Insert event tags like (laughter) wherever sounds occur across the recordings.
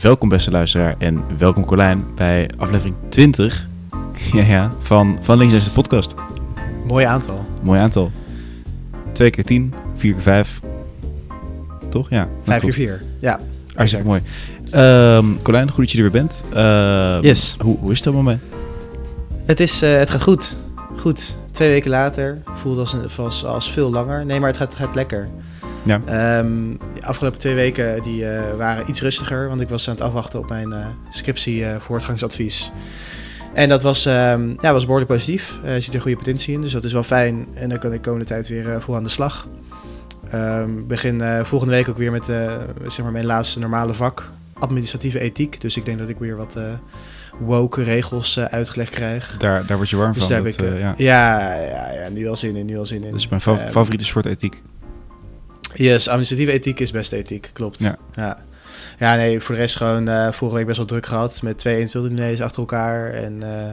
Welkom beste luisteraar en welkom Colijn bij aflevering 20 ja, ja, van, van Links Rechts de podcast. Mooi aantal. Mooi aantal. 2 keer 10, 4 keer 5. Toch? Ja. 5 keer. 4. Ja. Hartstikke mooi. Ehm Colijn, goed dat je er weer bent. Ehm, Yes. Hoe, hoe is het allemaal mee? Het, is, eh, het gaat goed. Goed. Twee weken later. Voelt als, een, als, als veel langer. Nee, maar het gaat, gaat lekker. Ja. Ehm, de afgelopen twee weken die, eh, waren iets rustiger. Want ik was aan het afwachten op mijn eh, scriptie eh, voortgangsadvies. En dat was, ehm, ja, was behoorlijk positief. Er zit er goede potentie in, dus dat is wel fijn. En dan kan ik de komende tijd weer vol aan de slag. Ik begin volgende week ook weer met zeg maar mijn laatste normale vak. Administratieve ethiek. Dus ik denk dat ik weer wat woke regels uitgelegd krijg. Daar, daar word je warm Dus van. daar heb dat, ik... ja. ja. Ja, ja, nu al zin in, nu al zin in. Dat is mijn fa- favoriete soort ethiek. Yes, administratieve ethiek is beste ethiek, klopt. Ja. ja. Ja, nee, voor de rest gewoon eh, vorige week best wel druk gehad met twee insultdiners achter elkaar en eh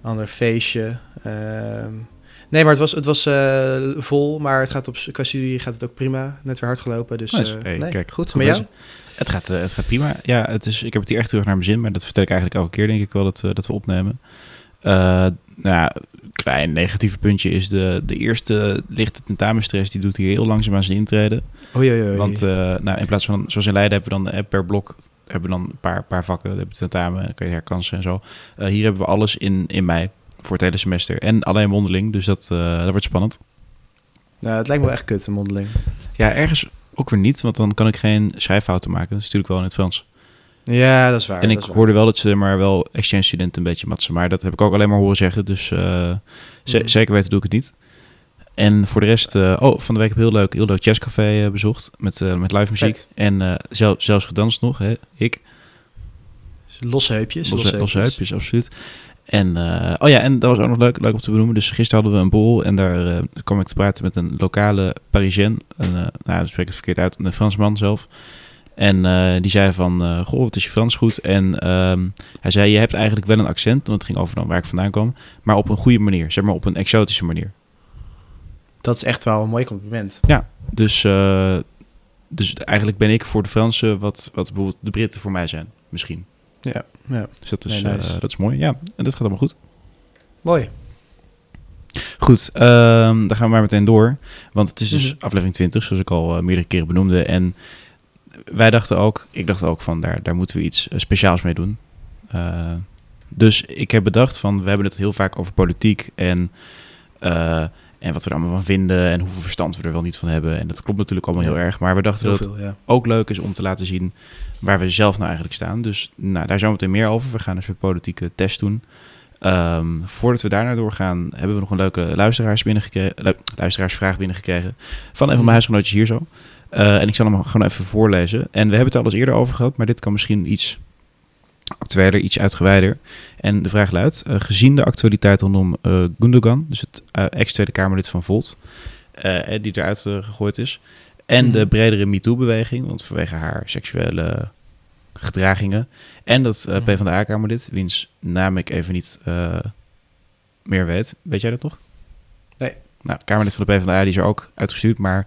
ander feestje. Ehm, nee, maar het was, het was eh, vol, maar het gaat op, qua studie gaat het ook prima. Net weer hard gelopen, dus Nice. Hey, nee, kijk, goed. Met jou? Het gaat, het gaat prima. Ja, het is, ik heb het hier echt terug naar mijn zin, maar dat vertel ik eigenlijk elke keer, denk ik wel, dat we, dat we opnemen. Nou, ja, klein negatieve puntje is de, de eerste lichte tentamenstress, die doet hier heel langzaam aan zijn intreden. Oei, oei, oei. Want eh, nou, in plaats van, zoals in Leiden hebben we dan eh, per blok hebben we dan een paar, paar vakken, dan heb je tentamen, dan kan je herkansen en zo. Eh, hier hebben we alles in, in mei voor het hele semester en alleen mondeling, dus dat, dat wordt spannend. nou, het lijkt me wel echt kut, een mondeling. Ja, ergens ook weer niet, want dan kan ik geen schrijffouten maken. Dat is natuurlijk wel in het Frans. Ja, dat is waar. en ik waar. hoorde wel dat ze maar wel exchange studenten een beetje matsen. Maar dat heb ik ook alleen maar horen zeggen. Dus eh, Mhm. zeker weten doe ik het niet. En voor de rest... eh, oh, van de week heb ik heel leuk, heel leuk jazzcafé eh, bezocht. Met, met live muziek. Vet. En zel- zelfs gedanst nog, hè. Ik. Losse heupjes. Losse, losse heupjes, absoluut. En, oh ja, en dat was ook nog leuk, leuk om te benoemen. Dus gisteren hadden we een bol en daar kwam ik te praten met een lokale Parisien. Een, nou, dat spreek ik het verkeerd uit, een Fransman zelf. En eh, die zei van, eh, goh, wat is je Frans goed? En ehm, hij zei, je hebt eigenlijk wel een accent, want het ging over dan waar ik vandaan kwam. Maar op een goede manier, zeg maar op een exotische manier. Dat is echt wel een mooi compliment. Dus, eh, dus eigenlijk ben ik voor de Fransen wat, wat bijvoorbeeld de Britten voor mij zijn, misschien. Ja, ja. Dus dat is, Nee, nice. dat is mooi. Ja, en dat gaat allemaal goed. Mooi. Goed, ehm dan gaan we maar meteen door. Want het is dus Mhm. aflevering 20, zoals ik al meerdere keren benoemde. En wij dachten ook, ik dacht ook van daar, daar moeten we iets eh, speciaals mee doen. Eh, dus ik heb bedacht van, we hebben het heel vaak over politiek en, eh, en wat we er allemaal van vinden en hoeveel verstand we er wel niet van hebben. En dat klopt natuurlijk allemaal heel erg. Maar we dachten Heel dat het veel, ja. ook leuk is om te laten zien waar we zelf nou eigenlijk staan. Dus nou, daar zometeen meer over. We gaan een soort politieke test doen. Ehm, voordat we daarna doorgaan, hebben we nog een leuke luisteraars binnengekregen, lu- luisteraarsvraag binnengekregen van een van mijn huisgenootjes hier zo. Eh, en ik zal hem gewoon even voorlezen. En we hebben het al eens eerder over gehad, maar dit kan misschien iets actueler, iets uitgewijder. En de vraag luidt, eh, gezien de actualiteit rondom eh Gundogan, dus het ex-Tweede Kamerlid van Volt, die eruit gegooid is, en Mhm. de bredere MeToo-beweging, want vanwege haar seksuele gedragingen. En dat eh Mhm. PvdA-kamerlid, wiens naam ik even niet meer weet. Weet jij dat nog? Nee. Nou, Kamerlid van de PvdA, die is er ook uitgestuurd. Maar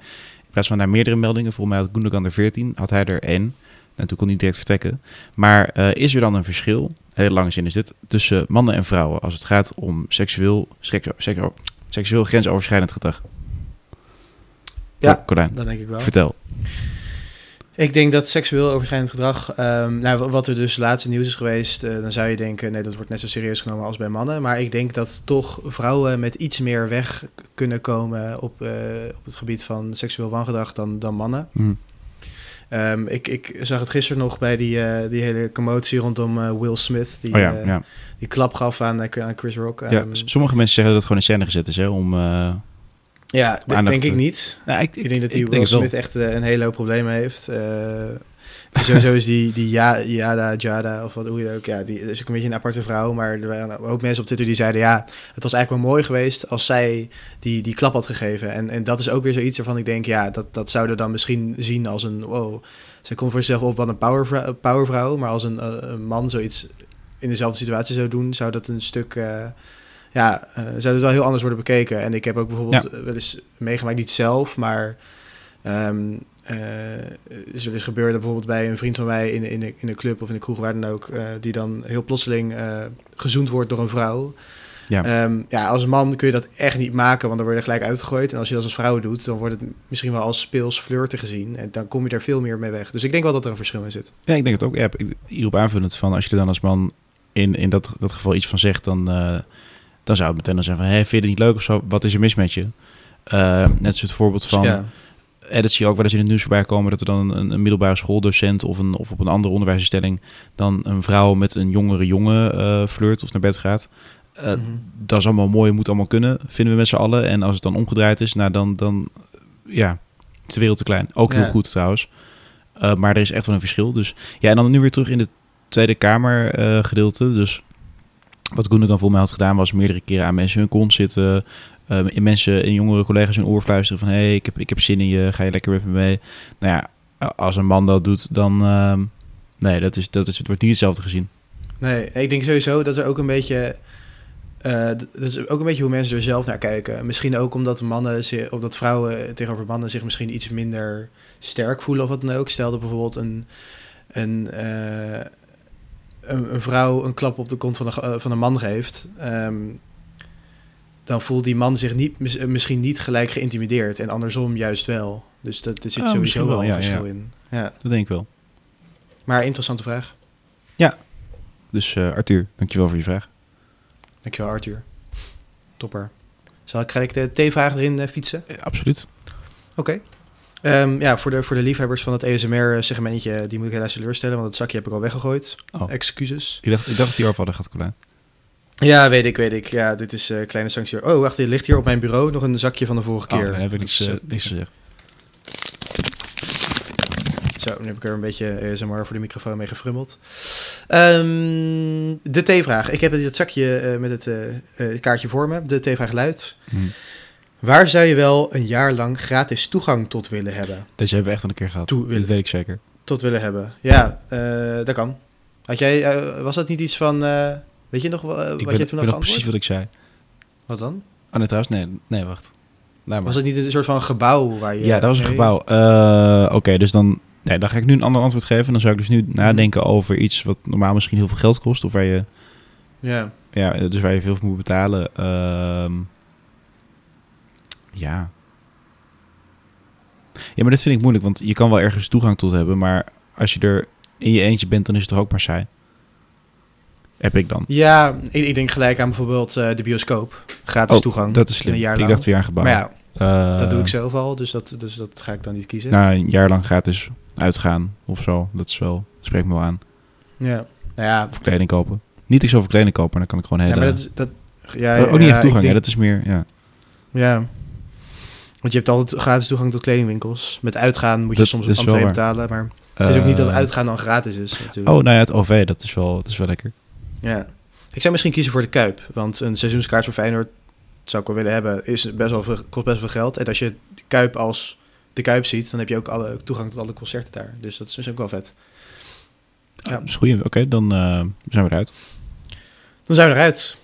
plaats van naar meerdere meldingen, volgens mij had Gundogan er 14, had hij er één. En toen kon hij direct vertrekken. Maar eh, is er dan een verschil, heel lange zin is dit, tussen mannen en vrouwen als het gaat om seksueel, seksueel, seksueel, seksueel grensoverschrijdend gedrag? Ja. Cordijn, Dat denk ik wel. vertel. Ik denk dat seksueel overschrijdend gedrag, ehm, nou, wat er dus laatst in nieuws is geweest, eh, dan zou je denken, nee, dat wordt net zo serieus genomen als bij mannen. Maar ik denk dat toch vrouwen met iets meer weg kunnen komen op, eh, op het gebied van seksueel wangedrag dan, dan mannen. Hm. Ehm, ik, ik zag het gisteren nog bij die, eh, die hele commotie rondom Will Smith, die, Oh ja, ja. die klap gaf aan, aan Chris Rock. ja. Ehm, Sommige mensen zeggen dat het gewoon in scène gezet is, hè, om... ja, dat denk ik niet. nou, ik, Ik denk dat die Will. Smith echt eh, een hele hoop problemen heeft. Eh, sowieso is die, die ja, Jada, Jada, of wat hoe je ook, ja, die is ook een beetje een aparte vrouw. Maar er waren ook mensen op Twitter die zeiden, ja, het was eigenlijk wel mooi geweest als zij die, die klap had gegeven. En, en dat is ook weer zoiets waarvan ik denk, ja, dat, dat zouden dan misschien zien als een, wow, ze komt voor zichzelf op wat een powervrouw, powervrouw maar als een, eh, een man zoiets in dezelfde situatie zou doen, zou dat een stuk... ja, eh, zou het wel heel anders worden bekeken. En ik heb ook bijvoorbeeld wel eens meegemaakt, niet zelf, maar ehm, eh, is er is gebeurd bijvoorbeeld bij een vriend van mij in, in, de, in de club of in de kroeg, waar dan ook, eh, die dan heel plotseling gezoend wordt door een vrouw. Ja. Ehm, ja, als man kun je dat echt niet maken, want dan word je gelijk uitgegooid. En als je dat als vrouw doet, dan wordt het misschien wel als speels flirten gezien. En dan kom je er veel meer mee weg. Dus ik denk wel dat er een verschil in zit. Ja, ik denk het ook. Ja, hierop aanvullend van als je er dan als man in, in dat, dat geval iets van zegt, dan, dan zou het meteen dan zijn van, hey, vind je het niet leuk of zo? Wat is er mis met je? Eh, net zoals het voorbeeld van, ja. eh, dat zie je ook wel eens in het nieuws voorbij komen, dat er dan een, een middelbare schooldocent of, een, of op een andere onderwijsinstelling dan een vrouw met een jongere jongen eh, flirt of naar bed gaat. Eh, Mhm. Dat is allemaal mooi, moet allemaal kunnen, vinden we met z'n allen. En als het dan omgedraaid is, nou dan, dan ja, is de wereld te klein. Ook heel goed trouwens. Uh, maar er is echt wel een verschil. Dus ja, en dan nu weer terug in de Tweede Kamer uh, gedeelte. Dus wat Gundogan voor mij had gedaan, was meerdere keren aan mensen hun kont zitten. Uh, in mensen, in jongere collega's hun oor fluisteren van... hé, hey, ik, heb, ik heb zin in je, ga je lekker met me mee? Nou ja, als een man dat doet, dan... Uh, nee, dat, is, dat is, het wordt niet hetzelfde gezien. Nee, ik denk sowieso dat er ook een beetje... Uh, dat is ook een beetje hoe mensen er zelf naar kijken. Misschien ook omdat mannen, zich, of dat vrouwen tegenover mannen zich misschien iets minder sterk voelen of wat dan ook. Stel dat bijvoorbeeld een, een, uh, een, een, vrouw een klap op de kont van een, uh, van een man geeft. Um, dan voelt die man zich niet, mis, misschien niet gelijk geïntimideerd. En andersom juist wel. Dus dat, er zit oh, sowieso wel een ja, verschil ja. in. Ja. Dat denk ik wel. Maar interessante vraag. Ja. Dus uh, Arthur, dankjewel voor je vraag. Dankjewel Arthur. Topper. Zal ik gelijk de T-vraag erin uh, fietsen? Ja, absoluut. Oké. Okay. Um, ja, voor de, voor de liefhebbers van het ESMR-segmentje, die moet ik helaas teleurstellen, want het zakje heb ik al weggegooid. Oh. Excuses. Ik dacht, ik dacht dat die over gehad, Colijn. Ja, weet ik, weet ik. Ja, dit is een uh, kleine sanctie. Oh, wacht, er ligt hier op mijn bureau nog een zakje van de vorige keer. Oh, dan heb ik niks, uh, niks gezegd. Zo, nu heb ik er een beetje ASMR voor de microfoon mee gefrummeld. Um, de T-vraag. Ik heb het zakje uh, met het kaartje voor me. De T-vraag luidt... Hmm. Waar zou je wel een jaar lang gratis toegang tot willen hebben? Deze hebben we echt al een keer gehad. Toe Dat weet ik zeker. Tot willen hebben. Ja, uh, dat kan. Had jij, uh, was dat niet iets van... Uh, weet je nog wat ik je weet, toen had had precies wat ik zei. Wat dan? Oh nee, trouwens, nee, nee wacht. Nou, was het niet een soort van gebouw waar je... Ja, dat was een gebouw. Oké, okay, dus dan... Nee, dan ga ik nu een ander antwoord geven. Dan zou ik dus nu nadenken over iets wat normaal misschien heel veel geld kost. Of waar je... Ja. Ja, dus waar je veel voor moet betalen. Uh, ja. Ja, maar dit vind ik moeilijk. Want je kan wel ergens toegang tot hebben. Maar als je er in je eentje bent, dan is het toch ook maar saai. Heb ik dan. Ja, ik, ik denk gelijk aan bijvoorbeeld uh, de bioscoop. Gratis oh, toegang. Dat is slim. Een jaar ik lang. dacht weer aan gebouw. Maar ja, uh, dat doe ik zelf al. Dus dat, dus dat ga ik dan niet kiezen. Nou, een jaar lang gratis uitgaan of zo. Dat is wel, spreekt me wel aan. Ja. Nou ja. Of kleding kopen. Niet ik zoveel kleding kopen, maar dan kan ik gewoon hele... Ja, maar dat. Dat, ja, oh, ook niet echt toegang, denk, hè? Dat is meer, ja. Ja. Want je hebt altijd gratis toegang tot kledingwinkels. Met uitgaan moet je dat soms is entree betalen, maar het is ook niet dat uitgaan dan gratis is. Natuurlijk. Oh, nou ja, het OV, dat is wel, dat is wel lekker. Ja. Ik zou misschien kiezen voor de Kuip. Want een seizoenskaart voor Feyenoord zou ik wel willen hebben. Is best wel veel, kost best wel veel geld. En als je de Kuip als de Kuip ziet, dan heb je ook alle, toegang tot alle concerten daar. Dus dat is dus ook wel vet. Ja, dat is goed. Oké, okay, dan uh, zijn we eruit. Dan zijn we eruit.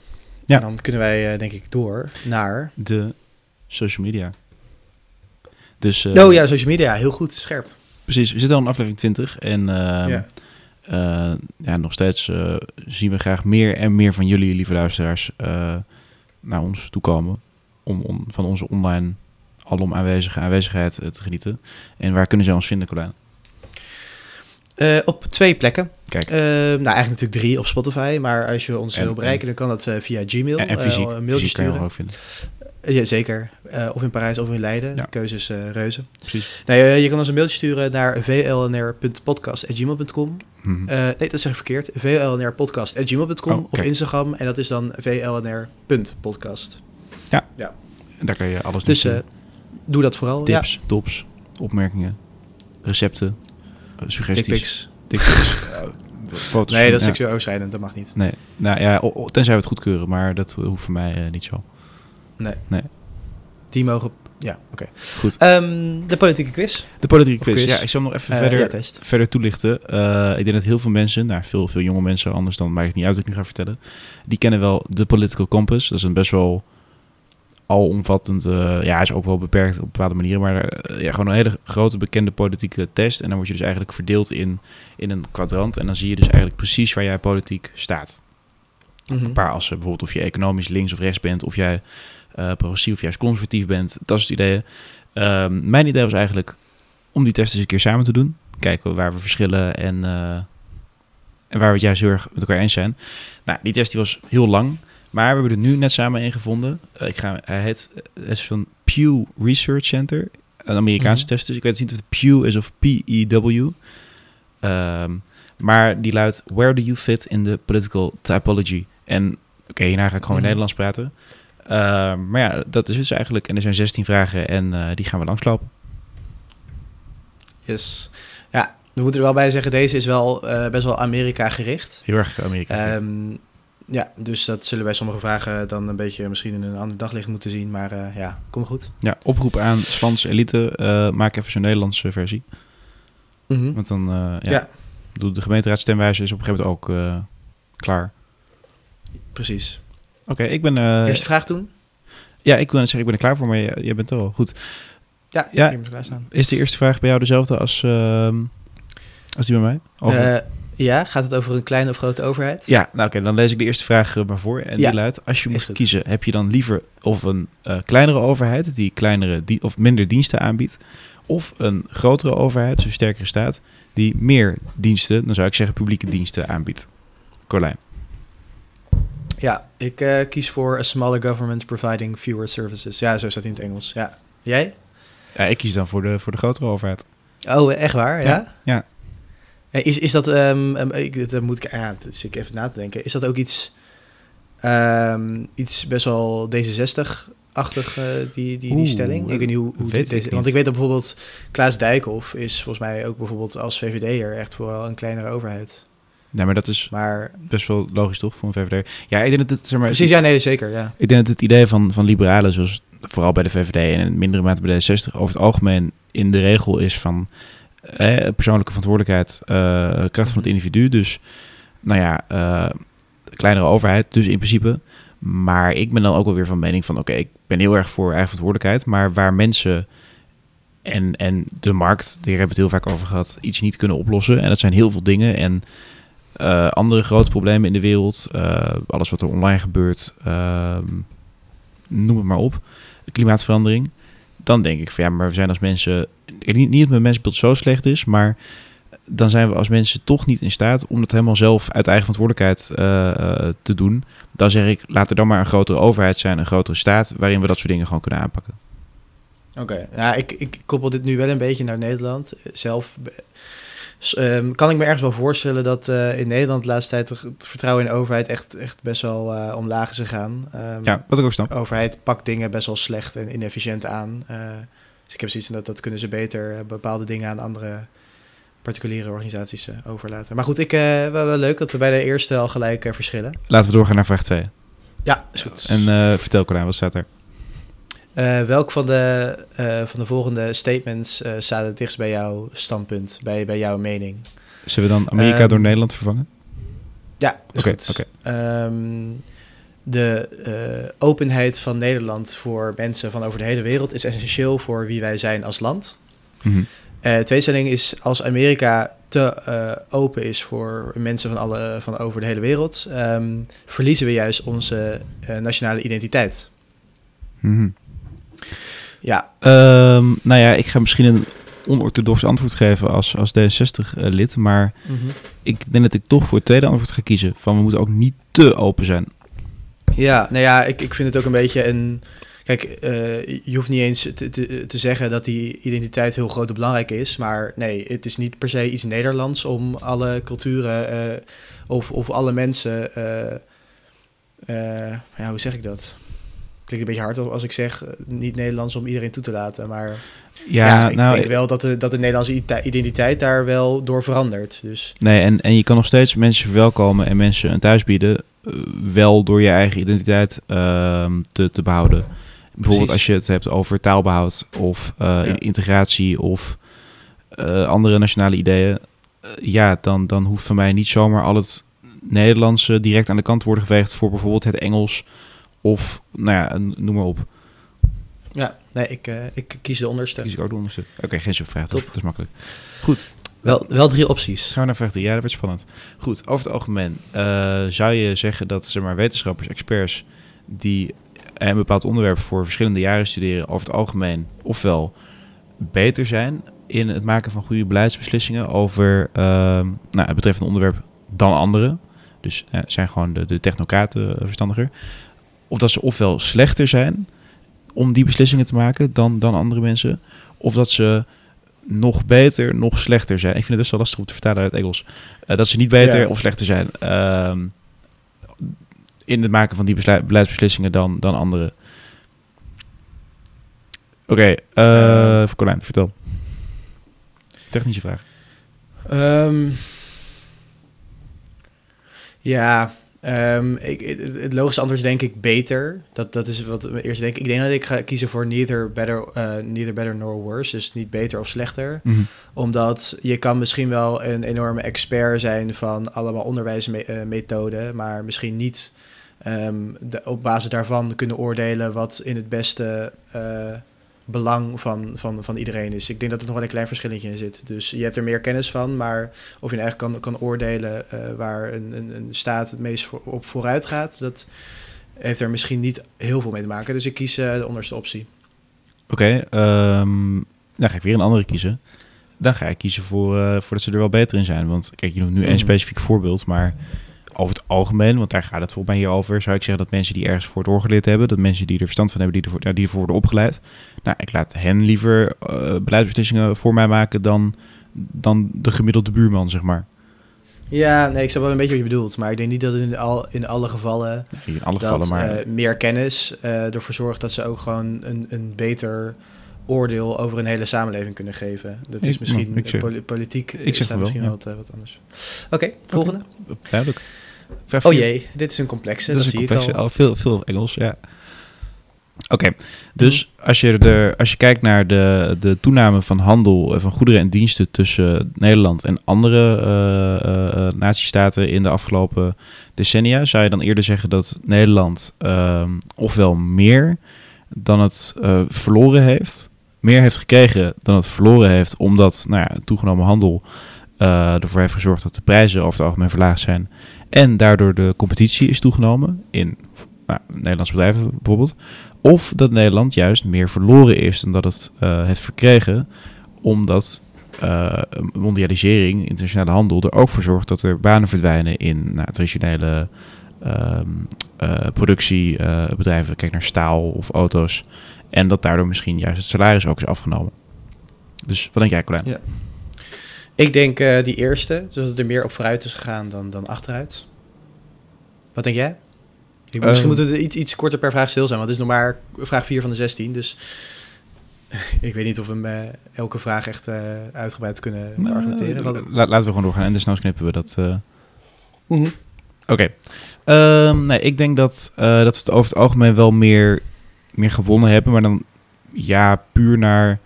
Ja. En dan kunnen wij uh, denk ik door naar... De social media. Dus, oh ja, social media. Heel goed, scherp. Precies, we zitten al in aflevering 20 en uh, ja. Uh, ja, nog steeds uh, zien we graag meer en meer van jullie, lieve luisteraars, naar ons toekomen. Om, om van onze online alom aanwezige aanwezigheid te genieten. En waar kunnen ze ons vinden, Colijn? Uh, op twee plekken. Kijk. Uh, nou, eigenlijk natuurlijk drie op Spotify. Maar als je ons En- wil bereiken, dan kan dat via Gmail. En, en fysiek, Uh, een mailtje fysiek kan je sturen. ons ook vinden. Ja, zeker. Uh, of in Parijs of in Leiden. Ja. De keuze is uh, reuze. Precies. Nee, uh, je kan ons een mailtje sturen naar vlnr.podcast.gmail.com. Mhm. Uh, nee, dat zeg ik verkeerd. vlnrpodcast.gmail.com Oh, of. Instagram. En dat is dan vlnr.podcast. En daar kan je alles Dus uh, doe dat vooral. Tips, tops, opmerkingen, recepten, Ja, suggesties. dickpics. Dickpics, uh, (laughs) foto's. Nee, van- dat is ja. seksueel overschrijdend. Dat mag niet. Nee, nou ja, tenzij we het goedkeuren, maar dat hoeft voor mij eh, niet zo. Die mogen... Ja, oké. Goed. Ehm, de politieke quiz. De politieke quiz. quiz. Ja, ik zal hem nog even Eh, verder, ja, test. verder toelichten. Eh, ik denk dat heel veel mensen, nou veel, veel jonge mensen, anders dan maakt het niet uit wat ik nu ga vertellen, die kennen wel de Political Compass. Dat is een best wel alomvattend, eh ja, is ook wel beperkt op bepaalde manieren, maar ja, gewoon een hele grote bekende politieke test. En dan word je dus eigenlijk verdeeld in, in een kwadrant. En dan zie je dus eigenlijk precies waar jij politiek staat. Mhm. Een paar assen, bijvoorbeeld of je economisch links of rechts bent, of jij eh, progressief of juist conservatief bent, dat soort ideeën. Ehm, mijn idee was eigenlijk om die test eens een keer samen te doen. Kijken waar we verschillen en, eh, en waar we het juist heel erg met elkaar eens zijn. Nou, die test die was heel lang, maar we hebben er nu net samen een gevonden. Eh, ik ga, hij heet, het is van Pew Research Center, een Amerikaanse Mhm. test dus. Ik weet niet of het Pew is of P-E-W. Ehm, maar die luidt, where do you fit in the political typology? En oké, hierna ga ik gewoon Mhm. in Nederlands praten. Ehm, maar ja, dat is dus eigenlijk, en er zijn 16 vragen en eh, die gaan we langslopen. Yes. Ja, we moeten er wel bij zeggen, deze is wel eh, best wel Amerika gericht. Heel erg Amerika. Ehm, ja, dus dat zullen bij sommige vragen dan een beetje misschien in een ander daglicht moeten zien. Maar eh, ja, kom goed. ja, oproep aan Slans Elite, maak even zo'n Nederlandse versie. Mhm. Want dan, ja, Ja. De gemeenteraadsstemwijzer is op een gegeven moment ook klaar. Precies. Oké, ik ben... eh, Eerste vraag doen? ja, ik wil net zeggen, ik ben er klaar voor, maar jij, jij bent er al. Goed. Ja, Ja. ik klaar staan. Is de eerste vraag bij jou dezelfde als, ehm, als die bij mij? Over- Eh, ja, gaat het over een kleine of grote overheid? Ja, nou oké, dan lees ik de eerste vraag eh, maar voor. En Ja, die luidt, als je moet kiezen, heb je dan liever of een kleinere overheid die kleinere die, of minder diensten aanbiedt, of een grotere overheid, zo'n sterkere staat, die meer diensten, dan zou ik zeggen publieke diensten aanbiedt? Colijn. Ja, ik eh, kies voor a smaller government providing fewer services. Ja, zo staat hij in het Engels. Ja. Jij? Ja, ik kies dan voor de, voor de grotere overheid. Oh, echt waar? Ja. Ja, ja. Eh, Is, is dat, ehm, ehm, ik, dat moet ik, ja, zit ik even na te denken. Is dat ook iets, ehm, iets best wel D66-achtig, eh, die, die, stelling? Ik weet niet hoe, hoe weet deze, niet. want ik weet dat bijvoorbeeld Klaas Dijkhoff is volgens mij ook bijvoorbeeld als VVD'er echt voor wel een kleinere overheid. Nee, maar dat is Maar best wel logisch toch voor een VVD. Ja, ik denk dat het, zeg maar, precies, ja, nee, zeker, ja. Ik denk dat het idee van, van liberalen, zoals vooral bij de VVD en in mindere mate bij de D60, over het algemeen in de regel is van eh, persoonlijke verantwoordelijkheid, eh, kracht van het individu. Dus, nou ja, eh, kleinere overheid, dus in principe. Maar ik ben dan ook wel weer van mening van, oké, ik ben heel erg voor eigen verantwoordelijkheid, maar waar mensen en, en de markt, daar hebben we het heel vaak over gehad, iets niet kunnen oplossen. En dat zijn heel veel dingen. En eh, andere grote problemen in de wereld, eh, alles wat er online gebeurt, ehm, noem het maar op, klimaatverandering. Dan denk ik van ja, maar we zijn als mensen, niet, niet dat mijn mensbeeld zo slecht is, maar dan zijn we als mensen toch niet in staat om dat helemaal zelf uit eigen verantwoordelijkheid eh, te doen. Dan zeg ik, laat er dan maar een grotere overheid zijn, een grotere staat, waarin we dat soort dingen gewoon kunnen aanpakken. Oké, ja, ik, ik koppel dit nu wel een beetje naar Nederland. Zelf ehm, kan ik me ergens wel voorstellen dat eh, in Nederland de laatste tijd het vertrouwen in de overheid echt, echt best wel eh, omlaag is gegaan. Ehm, Ja, wat ik ook snap. De overheid pakt dingen best wel slecht en inefficiënt aan. Eh, dus ik heb zoiets van dat dat kunnen ze beter bepaalde dingen aan andere particuliere organisaties overlaten. Maar goed, ik, wel, wel leuk dat we bij de eerste al gelijk verschillen. Laten we doorgaan naar vraag 2. Ja, is goed. En vertel Colijn, wat staat er? Eh, welk van de, eh, van de volgende statements eh, staat het dichtst bij jouw standpunt, bij, bij jouw mening? Zullen we dan Amerika Ehm, door Nederland vervangen? Ja, Oké. Ehm, de openheid van Nederland voor mensen van over de hele wereld is essentieel voor wie wij zijn als land. Eh tweede stelling is als Amerika te open is voor mensen van, alle, van over de hele wereld, ehm, verliezen we juist onze nationale identiteit. Mhm. Ja, Ehm, nou ja, ik ga misschien een onorthodox antwoord geven als, als D66-lid. maar ik denk dat ik toch voor het tweede antwoord ga kiezen. Van we moeten ook niet te open zijn. ja, nou ja, ik, ik vind het ook een beetje een. Kijk, eh, je hoeft niet eens te, te, te zeggen dat die identiteit heel groot en belangrijk is. Maar nee, het is niet per se iets Nederlands om alle culturen eh, of, of alle mensen. eh, eh, ja, hoe zeg ik dat? Klinkt een beetje hard als ik zeg eh, niet Nederlands om iedereen toe te laten. Maar Ja, ja, ik nou, denk wel dat de, dat de Nederlandse identiteit daar wel door verandert. Dus Nee, en, en je kan nog steeds mensen verwelkomen en mensen een thuis bieden. eh, wel door je eigen identiteit ehm, te, te behouden. Bijvoorbeeld Precies. als je het hebt over taalbehoud of eh, Ja. integratie of eh, andere nationale ideeën. ja, dan, dan hoeft van mij niet zomaar al het Nederlandse direct aan de kant te worden geveegd voor bijvoorbeeld het Engels of, nou ja, noem maar op. Ja, nee, ik, eh, ik kies de onderste. Kies ik ook de onderste. Oké, geen subvraag. Top. Dat is makkelijk. Goed, Wel, wel drie opties. gaan we naar vraag 3. Ja, dat wordt spannend. Goed, over het algemeen. eh, zou je zeggen dat zeg maar, wetenschappers, experts... die een bepaald onderwerp voor verschillende jaren studeren... over het algemeen ofwel beter zijn... in het maken van goede beleidsbeslissingen... over ehm, nou, het betreffende onderwerp dan anderen... Dus eh, zijn gewoon de, de technocraten eh, verstandiger. Of dat ze ofwel slechter zijn om die beslissingen te maken dan, dan andere mensen. Of dat ze nog beter, nog slechter zijn. Ik vind het best wel lastig om te vertalen uit het Engels. Eh, dat ze niet beter Ja. of slechter zijn ehm, in het maken van die beleidsbeslissingen dan, dan anderen. Oké, eh. Colijn, vertel. Technische vraag. Ehm, ja, ehm, ik, het, het logische antwoord is denk ik beter. Dat, dat is wat we eerst denk. Ik denk dat ik ga kiezen voor neither better, eh, neither better nor worse. Dus niet beter of slechter. Omdat je kan misschien wel een enorme expert zijn van allemaal onderwijsmethoden, maar misschien niet ehm, de, op basis daarvan kunnen oordelen wat in het beste eh, belang van, van, van iedereen is. Ik denk dat er nog wel een klein verschilletje in zit. Dus je hebt er meer kennis van, maar of je nou echt kan, kan oordelen eh, waar een, een, een staat het meest voor, op vooruit gaat, dat heeft er misschien niet heel veel mee te maken. Dus ik kies eh, de onderste optie. Oké, ehm, dan ga ik weer een andere kiezen. Dan ga ik kiezen voor, eh, voor dat ze er wel beter in zijn. Want kijk, je noemt nu één Mhm. specifiek voorbeeld, maar over het algemeen, want daar gaat het volgens mij hier over, zou ik zeggen dat mensen die ergens voor doorgeleerd hebben, dat mensen die er verstand van hebben, die ervoor, die ervoor worden opgeleid, nou, ik laat hen liever eh, beleidsbeslissingen voor mij maken dan, dan de gemiddelde buurman, zeg maar. Ja, nee, ik snap wel een beetje wat je bedoelt, maar ik denk niet dat het in, al, in alle gevallen In alle dat maar eh, meer kennis eh, ervoor zorgt dat ze ook gewoon een, een beter oordeel over een hele samenleving kunnen geven. Dat is Ik- misschien ik zeg- poli- politiek ik ik wel, misschien ja. wat, anders. Oké, volgende. duidelijk. Vraag Oh jee, dit is een complexe, Dat dat, is een zie complexe, ik al. al veel, veel Engels, ja. Oké, dus als je, er, als je kijkt naar de, de toename van handel, eh, van goederen en diensten tussen Nederland en andere eh eh, natiestaten in de afgelopen decennia, zou je dan eerder zeggen dat Nederland ehm, ofwel meer dan het verloren heeft, meer heeft gekregen dan het verloren heeft, omdat nou ja, toegenomen handel ervoor heeft gezorgd dat de prijzen over het algemeen verlaagd zijn en daardoor de competitie is toegenomen in nou, Nederlandse bedrijven bijvoorbeeld. Of dat Nederland juist meer verloren is dan dat het eh, heeft verkregen. Omdat eh, mondialisering, internationale handel, er ook voor zorgt dat er banen verdwijnen in nou, traditionele ehm, eh, productiebedrijven. Kijk naar staal of auto's. En dat daardoor misschien juist het salaris ook is afgenomen. Dus wat denk jij, Colijn? Ja. Ik denk die eerste, dus dat het er meer op vooruit is gegaan dan, dan achteruit. Wat denk jij? Ik, misschien Ehm. moeten we iets, iets korter per vraag stil zijn, want het is nog maar vraag 4 van de 16. Dus (laughs) ik weet niet of we hem, eh, elke vraag echt eh, uitgebreid kunnen Nou, argumenteren. La- laten we gewoon doorgaan en desnoods knippen we dat. eh, Mhm. Oké. Ehm, nee, ik denk dat, dat we het over het algemeen wel meer, meer gewonnen hebben. Maar dan ja, puur naar,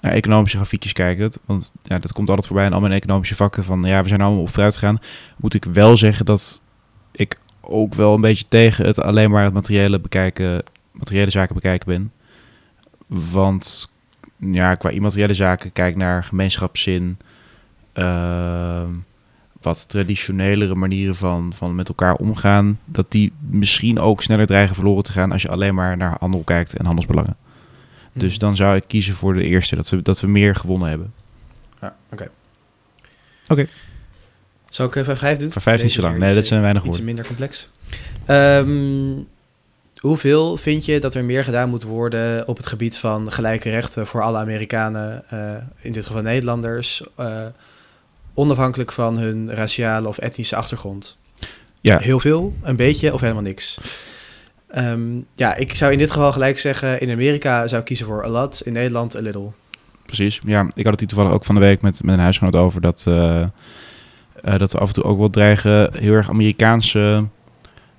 naar economische grafiekjes kijken. Want ja, dat komt altijd voorbij in al mijn economische vakken. Van ja, we zijn allemaal op vooruit gegaan. Moet ik wel zeggen dat ook wel een beetje tegen het alleen maar het materiële bekijken, materiële zaken bekijken ben. Want ja, qua immateriële zaken kijk naar gemeenschapszin. ehm, wat traditionelere manieren van, van met elkaar omgaan, dat die misschien ook sneller dreigen verloren te gaan als je alleen maar naar handel kijkt en handelsbelangen. Dus Mhm. dan zou ik kiezen voor de eerste, dat we, dat we meer gewonnen hebben. Ja, oké. Oké. Zal ik even vijf doen? Voor 15 Deze te lang. Nee, dat iets, zijn weinig Iets woorden. minder complex. Ehm, hoeveel vind je dat er meer gedaan moet worden op het gebied van gelijke rechten voor alle Amerikanen, eh, in dit geval Nederlanders, eh, onafhankelijk van hun raciale of etnische achtergrond? Ja, Heel veel, een beetje of helemaal niks? Ehm, ja, ik zou in dit geval gelijk zeggen, in Amerika zou ik kiezen voor a lot, in Nederland a little. precies. Ja, ik had het hier toevallig ook van de week met, met een huisgenoot over dat, eh, eh, dat we af en toe ook wel dreigen heel erg Amerikaanse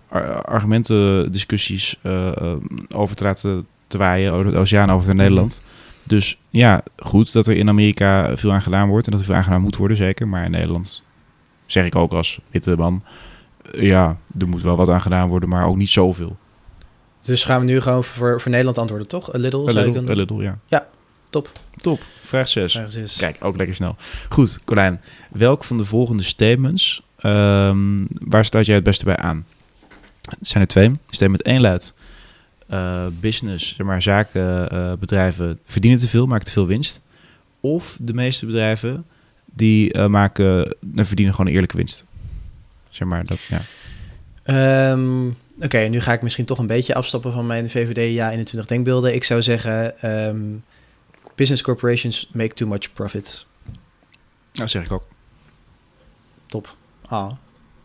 ar- argumenten, discussies eh, eh, over te laten te waaien over de oceaan over naar Nederland. Dus ja, goed dat er in Amerika veel aan gedaan wordt en dat er veel aan gedaan moet worden, zeker. Maar in Nederland zeg ik ook als witte man, eh, ja, er moet wel wat aan gedaan worden, maar ook niet zoveel. Dus gaan we nu gewoon voor, voor Nederland antwoorden, toch? A little, A zou ik little, dan- a little, ja. Ja, top. Top. Vraag 6. Ergens is. Kijk, ook lekker snel. Goed, Colijn. Welk van de volgende statements, ehm, waar staat jij het beste bij aan? Het zijn er twee. Statement 1 luidt... eh, business, zeg maar zaken, eh, bedrijven verdienen te veel, maken te veel winst. Of de meeste bedrijven, die eh, maken, verdienen gewoon een eerlijke winst. Zeg maar, dat, ja. Ehm, Oké, nu ga ik misschien toch een beetje afstappen van mijn VVD ja 21 denkbeelden. Ik zou zeggen, ehm, business corporations make too much profit. Dat zeg ik ook. Top. Ah,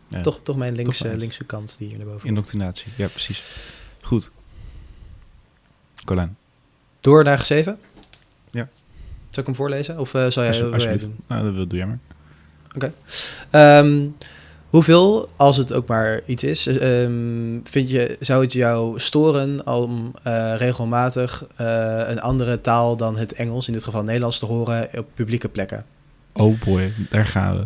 Ja. toch, toch mijn linkse, Toch wel. linkse kant die hier naar boven. Indoctrinatie, ja precies. Goed. Colijn. Door naar G7? Ja. Zal ik hem voorlezen? Of eh zal jij, jij het alsjeblieft. doen? Nou, dat doe jij maar. Ehm, hoeveel, als het ook maar iets is, ehm, vind je, zou het jou storen om eh, regelmatig eh, een andere taal dan het Engels, in dit geval Nederlands, te horen op publieke plekken? Oh boy, daar gaan we.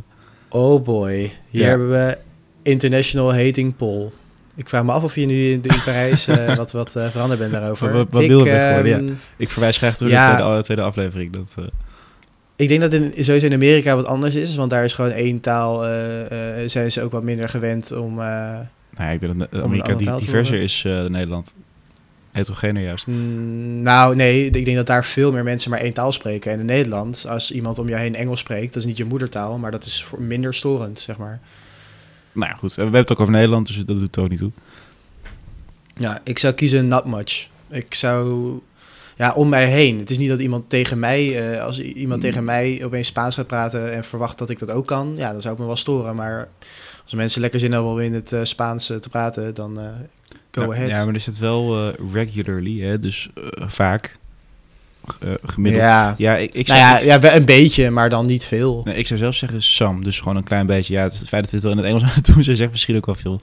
Oh boy, hier Ja. hebben we International Hating Poll. Ik vraag me af of je nu in, in Parijs eh, (laughs) wat, wat eh, veranderd bent daarover. Wat- wat- wat ik, weg worden, ehm, Ik verwijs graag terug Ja. naar de tweede, tweede aflevering. Dat, eh, Ik denk dat in, sowieso in Amerika wat anders is, want daar is gewoon één taal, eh, eh, zijn ze ook wat minder gewend om... eh, nou ja, ik denk dat Amerika die, diverser is dan Nederland. Heterogener juist. Mm, nou, nee, ik denk dat daar veel meer mensen maar één taal spreken. En in Nederland, als iemand om jou heen Engels spreekt, dat is niet je moedertaal, maar dat is voor minder storend, zeg maar. Nou ja, goed. We hebben het ook over Nederland, dus dat doet het ook niet toe. Ja, ik zou kiezen not much. Ik zou, ja, om mij heen. Het is niet dat iemand tegen mij, eh, als iemand Mm. tegen mij opeens Spaans gaat praten en verwacht dat ik dat ook kan, ja, dan zou ik me wel storen. Maar als mensen lekker zin hebben om in het eh, Spaans eh, te praten, dan go ja, ahead. Ja, maar er zit wel regularly, hè, dus vaak. gemiddeld. ja. Ja, ik, ik, nou zou, ja, ja, wel een beetje, maar dan niet veel. nee, ik zou zelf zeggen Sam, dus gewoon een klein beetje. Ja, het feit dat we het wel in het Engels aan het doen (laughs) zijn, zegt misschien ook wel veel.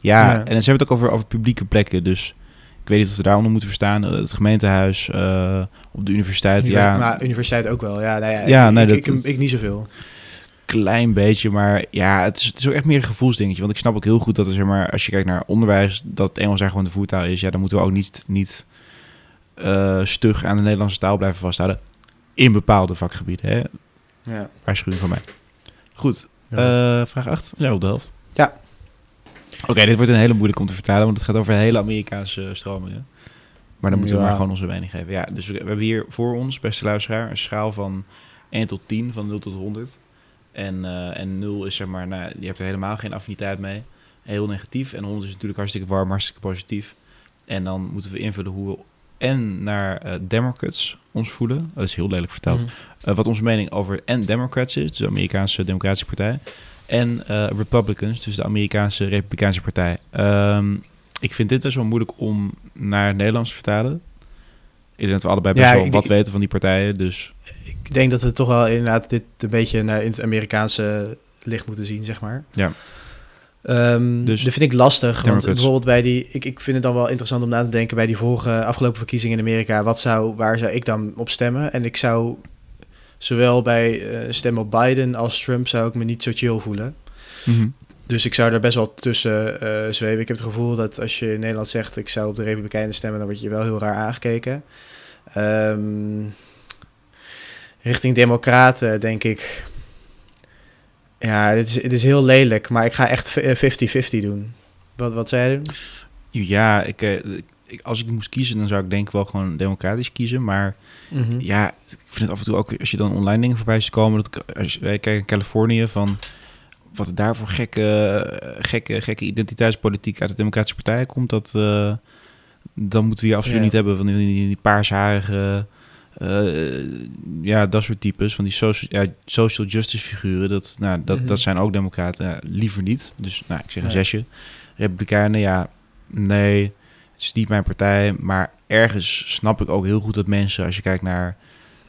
Ja, Ja. en dan hebben we het ook over, over publieke plekken, dus ik weet niet of we daaronder moeten verstaan. Eh, Het gemeentehuis, eh, op de universiteit, Univers- ja. Maar universiteit ook wel, ja. Nou ja, Ja, ik, nee, ik, dat- ik, niet zoveel. klein beetje, maar ja, het is, het is ook echt meer een gevoelsdingetje. Want ik snap ook heel goed dat er, zeg maar, als je kijkt naar onderwijs, dat Engels daar gewoon de voertaal is. Ja, dan moeten we ook niet, niet eh, stug aan de Nederlandse taal blijven vasthouden. In bepaalde vakgebieden, hè. Ja. Waarschuwing van mij. Goed, Ja, eh, vraag 8. Zijn we op de helft? Oké, dit wordt een hele moeilijk om te vertalen, want het gaat over hele Amerikaanse stromingen. Maar dan moeten we maar gewoon onze mening geven. Ja, dus we, we hebben hier voor ons, beste luisteraar, een schaal van 1 tot 10, van 0 tot 100. En, eh, en 0 is zeg maar, nou, je hebt er helemaal geen affiniteit mee. Heel negatief. En 100 is natuurlijk hartstikke warm, hartstikke positief. En dan moeten we invullen hoe we en naar eh, Democrats ons voelen. Dat is heel lelijk verteld. Mhm. Eh, wat onze mening over en Democrats is, dus de Amerikaanse Democratische Partij. En eh, Republicans, dus de Amerikaanse Republikeinse Partij. Ehm, ik vind dit best wel moeilijk om naar het Nederlands te vertalen. Ik denk dat we allebei best Ja, wel ik- wat ik- weten van die partijen. Dus Ik denk dat we toch wel inderdaad dit een beetje naar in het Amerikaanse licht moeten zien, zeg maar. Ja. Ehm, Dus dat vind ik lastig, want bijvoorbeeld bij die... Ik, ik vind het dan wel interessant om na te denken bij die vorige afgelopen verkiezingen in Amerika. Wat zou, waar zou ik dan op stemmen? En ik zou zowel bij eh stemmen op Biden als Trump zou ik me niet zo chill voelen. Dus ik zou er best wel tussen eh zweven. Ik heb het gevoel dat als je in Nederland zegt... ik zou op de Republikeinen stemmen... dan word je wel heel raar aangekeken. Ehm, richting Democraten denk ik... Ja, het is, het is heel lelijk, maar ik ga echt v- 50-50 doen. Wat, wat zei je? ja, ik, eh, ik, als ik moest kiezen, dan zou ik denk ik wel gewoon democratisch kiezen. Maar Mhm. ja, ik vind het af en toe ook, als je dan online dingen voorbij ziet komen, dat als je, wij kijken in Californië van wat er daar voor gekke, gekke, gekke identiteitspolitiek uit de Democratische Partij komt, dat eh, dan moeten we hier absoluut Ja. niet hebben van die, die, die paarsharige, eh, ja, dat soort types, van die social, ja, social justice figuren, dat, nou, dat, Mhm. dat zijn ook democraten, ja, liever niet. Dus nou, ik zeg een Ja. zesje. Republikeinen, ja, nee, het is niet mijn partij, maar ergens snap ik ook heel goed dat mensen, als je kijkt naar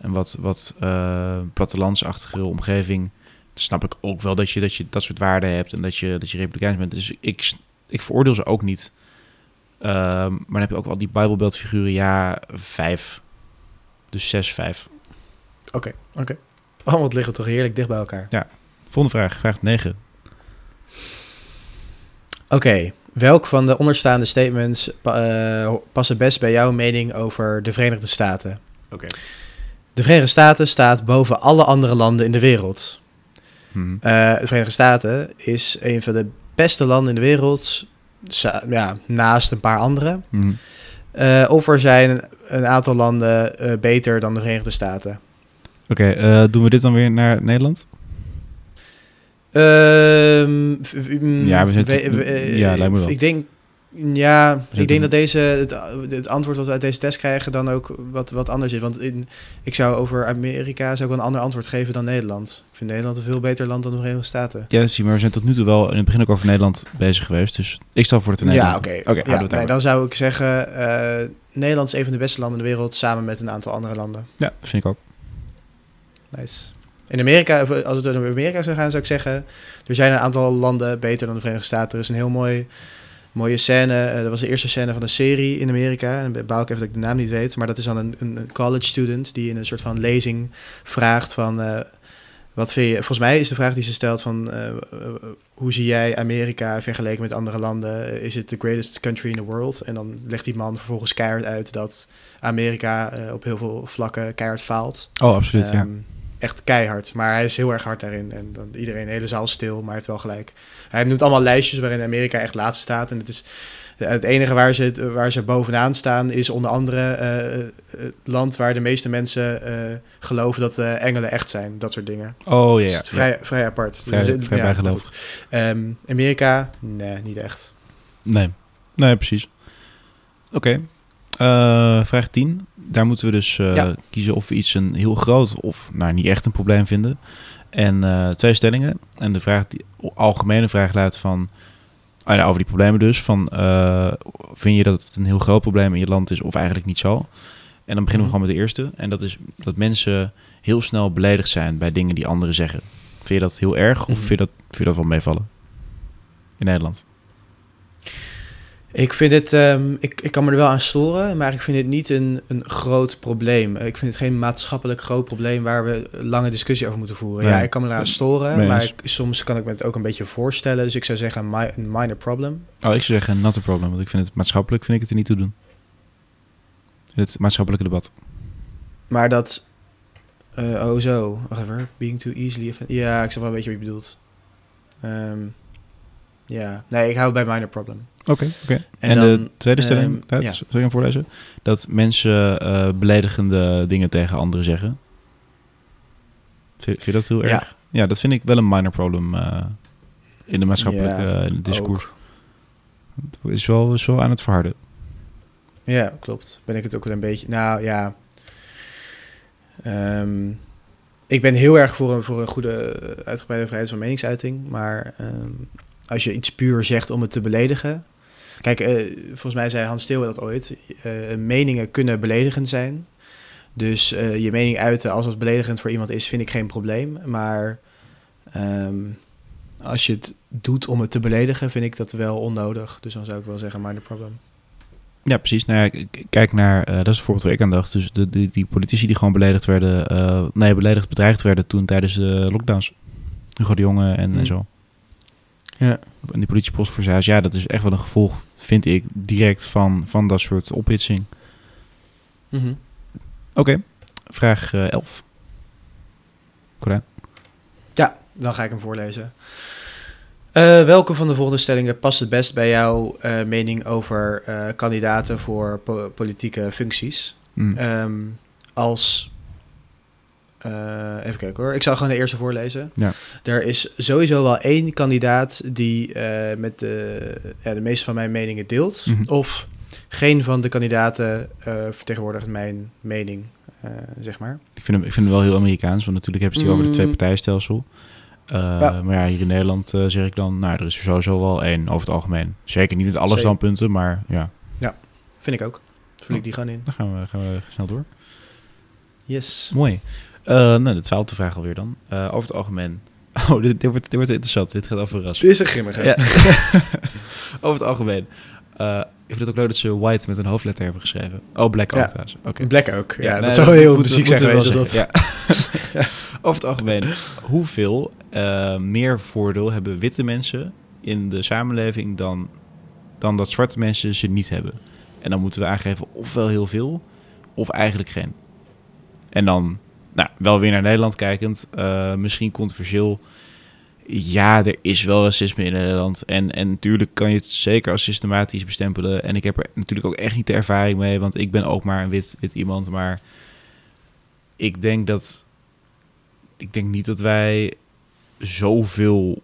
een wat, wat eh, plattelandsachtige omgeving, dan snap ik ook wel dat je dat, je dat soort waarden hebt en dat je, dat je republikeins bent. Dus ik, ik veroordeel ze ook niet. Ehm, maar dan heb je ook wel die Bijbelbeeldfiguren, ja, vijf. Dus zes, vijf. Oké, oké. Oh, wat liggen toch heerlijk dicht bij elkaar. Volgende vraag, vraag 9. Oké, Welk van de onderstaande statements passen best bij jouw mening over de Verenigde Staten? Oké. De Verenigde Staten staat boven alle andere landen in de wereld. Mhm. Eh, de Verenigde Staten is een van de beste landen in de wereld, ja, naast een paar andere. Mhm. Eh, of er zijn een aantal landen eh, beter dan de Verenigde Staten. Oké, eh, doen we dit dan weer naar Nederland? Ehm, mm, Ja, we zijn we- eh, ja, lijkt me wel. Ik denk, ja, ik denk dat deze, het, het antwoord wat we uit deze test krijgen dan ook wat, wat anders is. Want in, ik zou over Amerika zou ik een ander antwoord geven dan Nederland. Ik vind Nederland een veel beter land dan de Verenigde Staten. Ja, zie, maar we zijn tot nu toe wel in het begin ook over Nederland bezig geweest. Dus ik stel voor we Ja, Nederland... oké. Oké, ja, het nee, dan zou ik zeggen, eh, Nederland is een van de beste landen in de wereld, samen met een aantal andere landen. Ja, dat vind ik ook. Nice. In Amerika, of als het naar Amerika zou gaan, zou ik zeggen, er zijn een aantal landen beter dan de Verenigde Staten. Er is een heel mooi, mooie scène, eh, dat was de eerste scène van een serie in Amerika. En baal ik even dat ik de naam niet weet, maar dat is dan een, een college student die in een soort van lezing vraagt van, eh, wat vind je, volgens mij is de vraag die ze stelt van, eh, eh, hoe zie jij Amerika vergeleken met andere landen? Is het the greatest country in the world? En dan legt die man vervolgens keihard uit dat Amerika eh, op heel veel vlakken keihard faalt. Oh, absoluut, ja. Echt keihard. Maar hij is heel erg hard daarin. En dan iedereen, de hele zaal stil, maar hij heeft wel gelijk. Hij noemt allemaal lijstjes waarin Amerika echt laatste staat. En het is het enige waar ze, het- waar ze bovenaan staan is onder andere eh, het land waar de meeste mensen eh, geloven dat eh, engelen echt zijn. Dat soort dingen. Oh, ja, Dus het vrij, vrij apart. Vrij- Dus, vrij ja. Ehm, Amerika? Nee, niet echt. Nee, nee, precies. Oké. Eh, vraag 10. Daar moeten we dus eh, Ja. kiezen of we iets een heel groot of nou niet echt een probleem vinden. En eh, twee stellingen. En de vraag, die algemene vraag luidt van, ah over die problemen dus, van eh, vind je dat het een heel groot probleem in je land is of eigenlijk niet zo? En dan beginnen we Mhm. gewoon met de eerste. En dat is dat mensen heel snel beledigd zijn bij dingen die anderen zeggen. Vind je dat heel erg of Mhm. vind, je dat, vind je dat wel meevallen? In Nederland? Ik vind het, ehm, ik, ik kan me er wel aan storen, maar ik vind het niet een, een groot probleem. Ik vind het geen maatschappelijk groot probleem waar we lange discussie over moeten voeren. Nee. Ja, ik kan me eraan storen, maar ik- soms kan ik me het ook een beetje voorstellen. Dus ik zou zeggen een, mi- een minor problem. Oh, ik zou zeggen not a problem, want ik vind het maatschappelijk vind ik het er niet toe doen. In het maatschappelijke debat. Maar dat, eh, oh zo, wacht even, being too easily. Ja, ik snap wel een beetje wat je bedoelt. Ehm, ja, nee, ik hou bij minor problem. Oké, oké. En, En de tweede stelling, ehm, Luid, ja. zal ik hem voorlezen? Dat mensen eh, beledigende dingen tegen anderen zeggen. Vind, vind je dat heel erg? Ja, dat vind ik wel een minor problem eh, in de maatschappelijke Ja, eh, in het discours. Ook. Het is wel, is wel aan het verharden. Ja, klopt. Ben ik het ook wel een beetje. Nou ja. Ehm, ik ben heel erg voor een, voor een goede eh, uitgebreide vrijheid van meningsuiting. Maar ehm, als je iets puur zegt om het te beledigen. Kijk, eh, volgens mij zei Hans Steeuwen dat ooit. eh, meningen kunnen beledigend zijn. Dus eh, je mening uiten als het beledigend voor iemand is, vind ik geen probleem. Maar ehm, als je het doet om het te beledigen, vind ik dat wel onnodig. Dus dan zou ik wel zeggen, minor problem. Ja, precies. Nou ja, kijk naar, dat is het voorbeeld waar ik aan dacht. Dus de, die, die politici die gewoon beledigd werden, nee, beledigd, bedreigd werden toen tijdens de lockdowns. Hugo de Jonge en, en Hmm. zo. Ja. En die politiepost voor Zaas, ja, dat is echt wel een gevolg, vind ik, direct van, van dat soort ophitsing. Mhm. Oké, vraag eh 11. Corijn. Ja, dan ga ik hem voorlezen. Eh, welke van de volgende stellingen past het best bij jouw eh, mening over eh, kandidaten voor po- politieke functies? Hm. Ehm, als. Eh, even kijken hoor. Ik zal gewoon de eerste voorlezen. Ja. Er is sowieso wel één kandidaat die eh, met de, ja, de meeste van mijn meningen deelt. Mhm. Of geen van de kandidaten eh, vertegenwoordigt mijn mening, zeg maar. Ik, vind hem, ik vind hem wel heel Amerikaans, want natuurlijk hebben ze het hier over het Mm. twee-partijstelsel. Ja. Maar ja, hier in Nederland zeg ik dan, nou, er is er sowieso wel één over het algemeen. Zeker niet met alle Zeker. standpunten, maar ja, Vind ik ook. Vul ik die gewoon in. dan gaan we, gaan we snel door. Yes. Mooi. Eh, nou, de twaalfde vraag alweer dan. Eh, over het algemeen. (laughs) Oh, dit, dit, wordt, dit wordt interessant. Dit gaat al verrassen. Dit is een grimmige. Ja. (laughs) (laughs) over het algemeen. Eh, ik vind het ook leuk dat ze white met een hoofdletter hebben geschreven. Oh, black ook Ja. trouwens. Black ook. Ja, nee, dat zou heel moeten- ziek moeten zijn we geweest. dat. Ja. Over het algemeen, hoeveel meer voordeel hebben witte mensen in de samenleving dan dan dat zwarte mensen ze niet hebben. En dan moeten we aangeven ofwel heel veel, of eigenlijk geen. En dan, nou, wel weer naar Nederland kijkend, eh, misschien controversieel. Ja, er is wel racisme in Nederland. En, en natuurlijk kan je het zeker als systematisch bestempelen. En ik heb er natuurlijk ook echt niet de ervaring mee, want ik ben ook maar een wit, wit iemand. Maar ik denk dat. Ik denk niet dat wij zoveel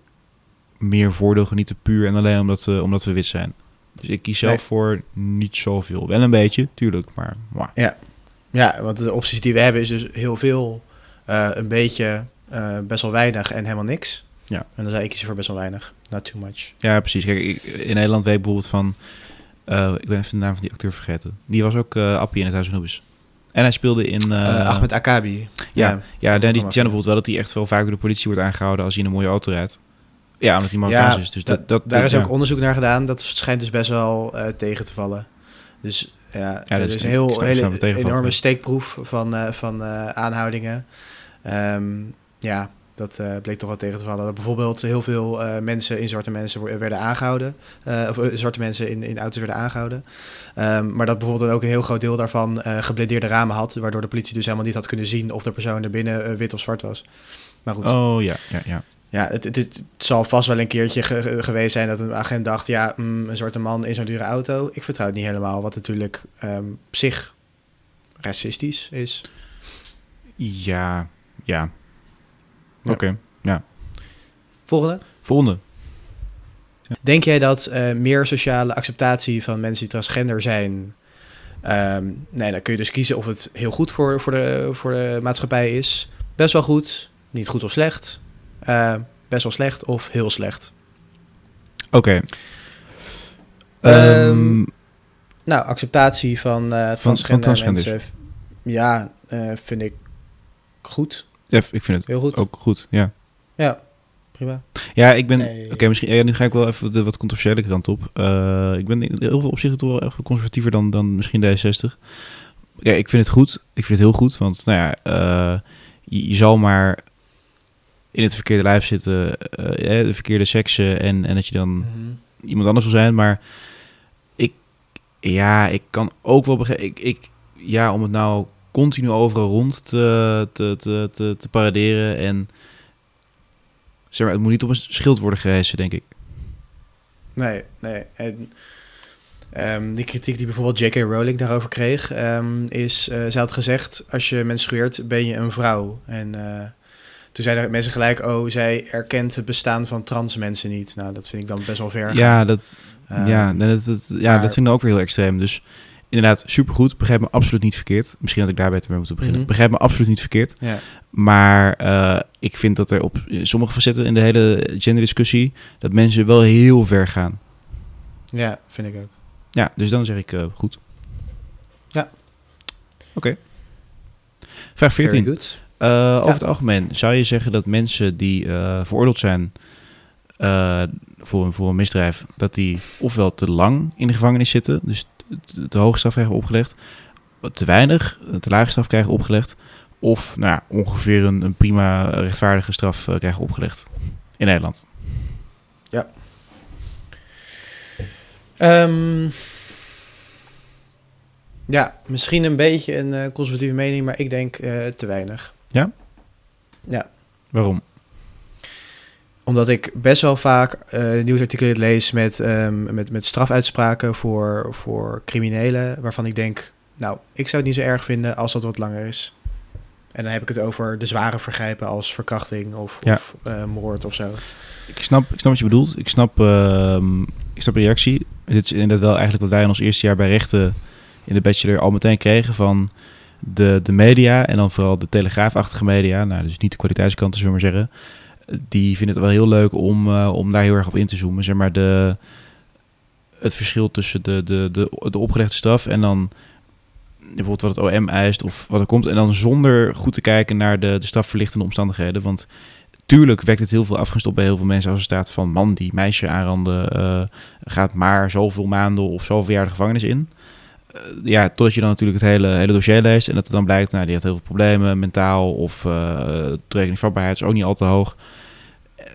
meer voordeel genieten puur en alleen omdat we, omdat we wit zijn. Dus ik kies zelf Nee. voor niet zoveel. Wel een beetje, tuurlijk, maar... mwah. Ja, want de opties die we hebben is dus heel veel, eh, een beetje, eh, best wel weinig en helemaal niks. Ja. En dan zou ik kiezen voor best wel weinig. Not too much. Ja, precies. Kijk, ik, in Nederland weet ik bijvoorbeeld van... eh, ik ben even de naam van die acteur vergeten. Die was ook Appie in het Huis van Nobis. En hij speelde in... Ahmed Akabi. ja, Ja, ja, die, channel bijvoorbeeld wel dat hij echt wel vaak door de politie wordt aangehouden als hij in een mooie auto rijdt. Ja, omdat hij Marokkaans Ja, is. Dus da- dat, dat, Daar dat- is ja. ook onderzoek naar gedaan. Dat schijnt dus best wel tegen te vallen. Dus ja, dat er is- een heel, hele enorme ja. steekproef van, eh, van eh, aanhoudingen. Ehm, ja, dat eh, bleek toch wel tegen te vallen. Dat bijvoorbeeld heel veel mensen in zwarte mensen werden aangehouden. eh, of zwarte mensen in, in auto's werden aangehouden. Ehm, maar dat bijvoorbeeld dan ook een heel groot deel daarvan geblindeerde ramen had. Waardoor de politie dus helemaal niet had kunnen zien of de persoon er binnen wit of zwart was. Maar goed. Oh, ja, ja, ja. Ja, het, het, het zal vast wel een keertje ge- geweest zijn dat een agent dacht... ja, mm, een zwarte man in zo'n dure auto. Ik vertrouw het niet helemaal, wat natuurlijk ehm, op zich racistisch is. Ja, ja. Ja. Oké, Volgende. volgende. Denk jij dat eh, meer sociale acceptatie van mensen die transgender zijn... ehm, nee, dan kun je dus kiezen of het heel goed voor, voor, de, voor de maatschappij is. Best wel goed, niet goed of slecht. Eh, best wel slecht of heel slecht. Oké. Ehm, Ehm, Nou, acceptatie van, eh transgender transgenders. mensen. Ja, eh, vind ik goed. ja, ik vind het Heel goed. ook goed, ja. Ja, prima. Ja, ik ben... Nee. Oké, misschien... Ja, nu ga ik wel even de wat controversiële kant op. Eh, ik ben in heel veel opzichten toch wel echt conservatiever dan, dan misschien D66. Ja, ik vind het goed. Ik vind het heel goed, want nou ja, je, je zal maar in het verkeerde lijf zitten, eh, de verkeerde seksen en, en dat je dan iemand anders wil zijn, maar ik, ja, ik kan ook wel begrijpen, ik, ik, ja, om het nou continu overal rond te, te, te, te, te paraderen en zeg maar, het moet niet op een schild worden gehezen, denk ik. Nee, nee. En, ehm, die kritiek die bijvoorbeeld J.K. Rowling daarover kreeg, ehm, is, zij had gezegd, als je menstrueert ben je een vrouw. En toen zeiden mensen gelijk, oh, zij erkent het bestaan van trans mensen niet. Nou, dat vind ik dan best wel ver. Ja, dat, Ehm, ja, dat, dat, ja maar- dat vind ik ook weer heel extreem. Dus inderdaad, supergoed. Begrijp me absoluut niet verkeerd. Misschien had ik daar beter mee moeten beginnen. Mhm. Begrijp me absoluut niet verkeerd. ja. Maar eh, ik vind dat er op sommige facetten in de hele genderdiscussie... dat mensen wel heel ver gaan. ja, vind ik ook. Ja, dus dan zeg ik eh, goed. Ja. Oké. Vraag 14. Eh, over het algemeen, zou je zeggen dat mensen die eh, veroordeeld zijn eh, voor, een- voor een misdrijf, dat die ofwel te lang in de gevangenis zitten, dus te, te hoge straf krijgen opgelegd, te weinig, te lage straf krijgen opgelegd, of nou, ja, ongeveer een, een prima rechtvaardige straf eh, krijgen opgelegd in Nederland? Ehm, ja, misschien een beetje een eh, conservatieve mening, maar ik denk eh, te weinig. Ja? Ja, Waarom? omdat ik best wel vaak eh nieuwsartikelen lees met, ehm, met, met strafuitspraken voor, voor criminelen, waarvan ik denk, nou, ik zou het niet zo erg vinden als dat wat langer is. En dan heb ik het over de zware vergrijpen als verkrachting of, Ja. of eh, moord of zo. Ik snap, ik snap wat je bedoelt. Ik snap, ehm, ik snap de reactie. Dit is inderdaad wel eigenlijk wat wij in ons eerste jaar bij rechten in de bachelor al meteen kregen van de, de media en dan vooral de telegraafachtige media. Nou, dus niet de kwaliteitskanten, zullen we maar zeggen. Die vinden het wel heel leuk om, eh, om daar heel erg op in te zoomen. Zeg maar de, het verschil tussen de, de, de, de opgelegde straf en dan bijvoorbeeld wat het OM eist of wat er komt. En dan zonder goed te kijken naar de, de strafverlichtende omstandigheden. Want tuurlijk wekt het heel veel afgunst op bij heel veel mensen als er staat van man die meisje aanranden eh, gaat maar zoveel maanden of zoveel jaar de gevangenis in. Eh, ja, totdat je dan natuurlijk het hele, hele dossier leest en dat het dan blijkt, nou die had heel veel problemen, mentaal of uh, toerekeningsvatbaarheid is ook niet al te hoog.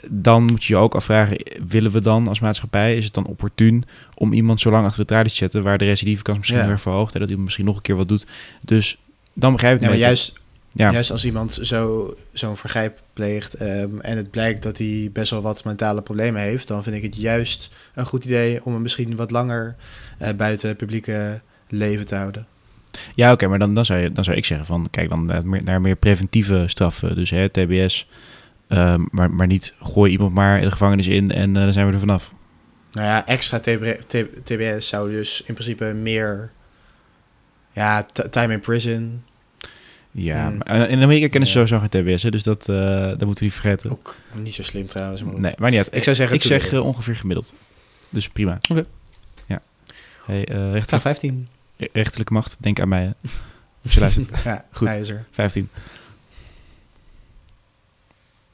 Dan moet je je ook afvragen, willen we dan als maatschappij, is het dan opportun om iemand zo lang achter de tralies te zetten, waar de recidivekans misschien Ja. erg verhoogt, hè, dat iemand misschien nog een keer wat doet. Dus dan begrijp ik Ja, het maar juist, Ja. juist als iemand zo, zo'n vergrijp pleegt ehm, en het blijkt dat hij best wel wat mentale problemen heeft, dan vind ik het juist een goed idee om hem misschien wat langer eh, buiten publieke leven te houden. Ja, oké, maar dan, dan, zou je, dan zou ik zeggen van, kijk dan naar meer, naar meer preventieve straffen. Dus hè, TBS, ehm, maar, maar niet gooi iemand maar de gevangenis in en eh, dan zijn we er vanaf. Nou ja, extra TBS zou dus in principe meer ja, time in prison Ja, Mm. maar eh, in Amerika kennen ze Ja. sowieso geen TBS, hè, dus dat, eh, dat moeten we niet vergeten. ook niet zo slim trouwens. Maar. Nee, maar niet uit. Ik zou zeggen ik zeg ongeveer gemiddeld. Dus prima. Oké. Ja. Hey, rechter, 15. Rechterlijke macht, denk aan mij. Hè. Als je luistert. (laughs) Ja, Goed. hij is er. 15.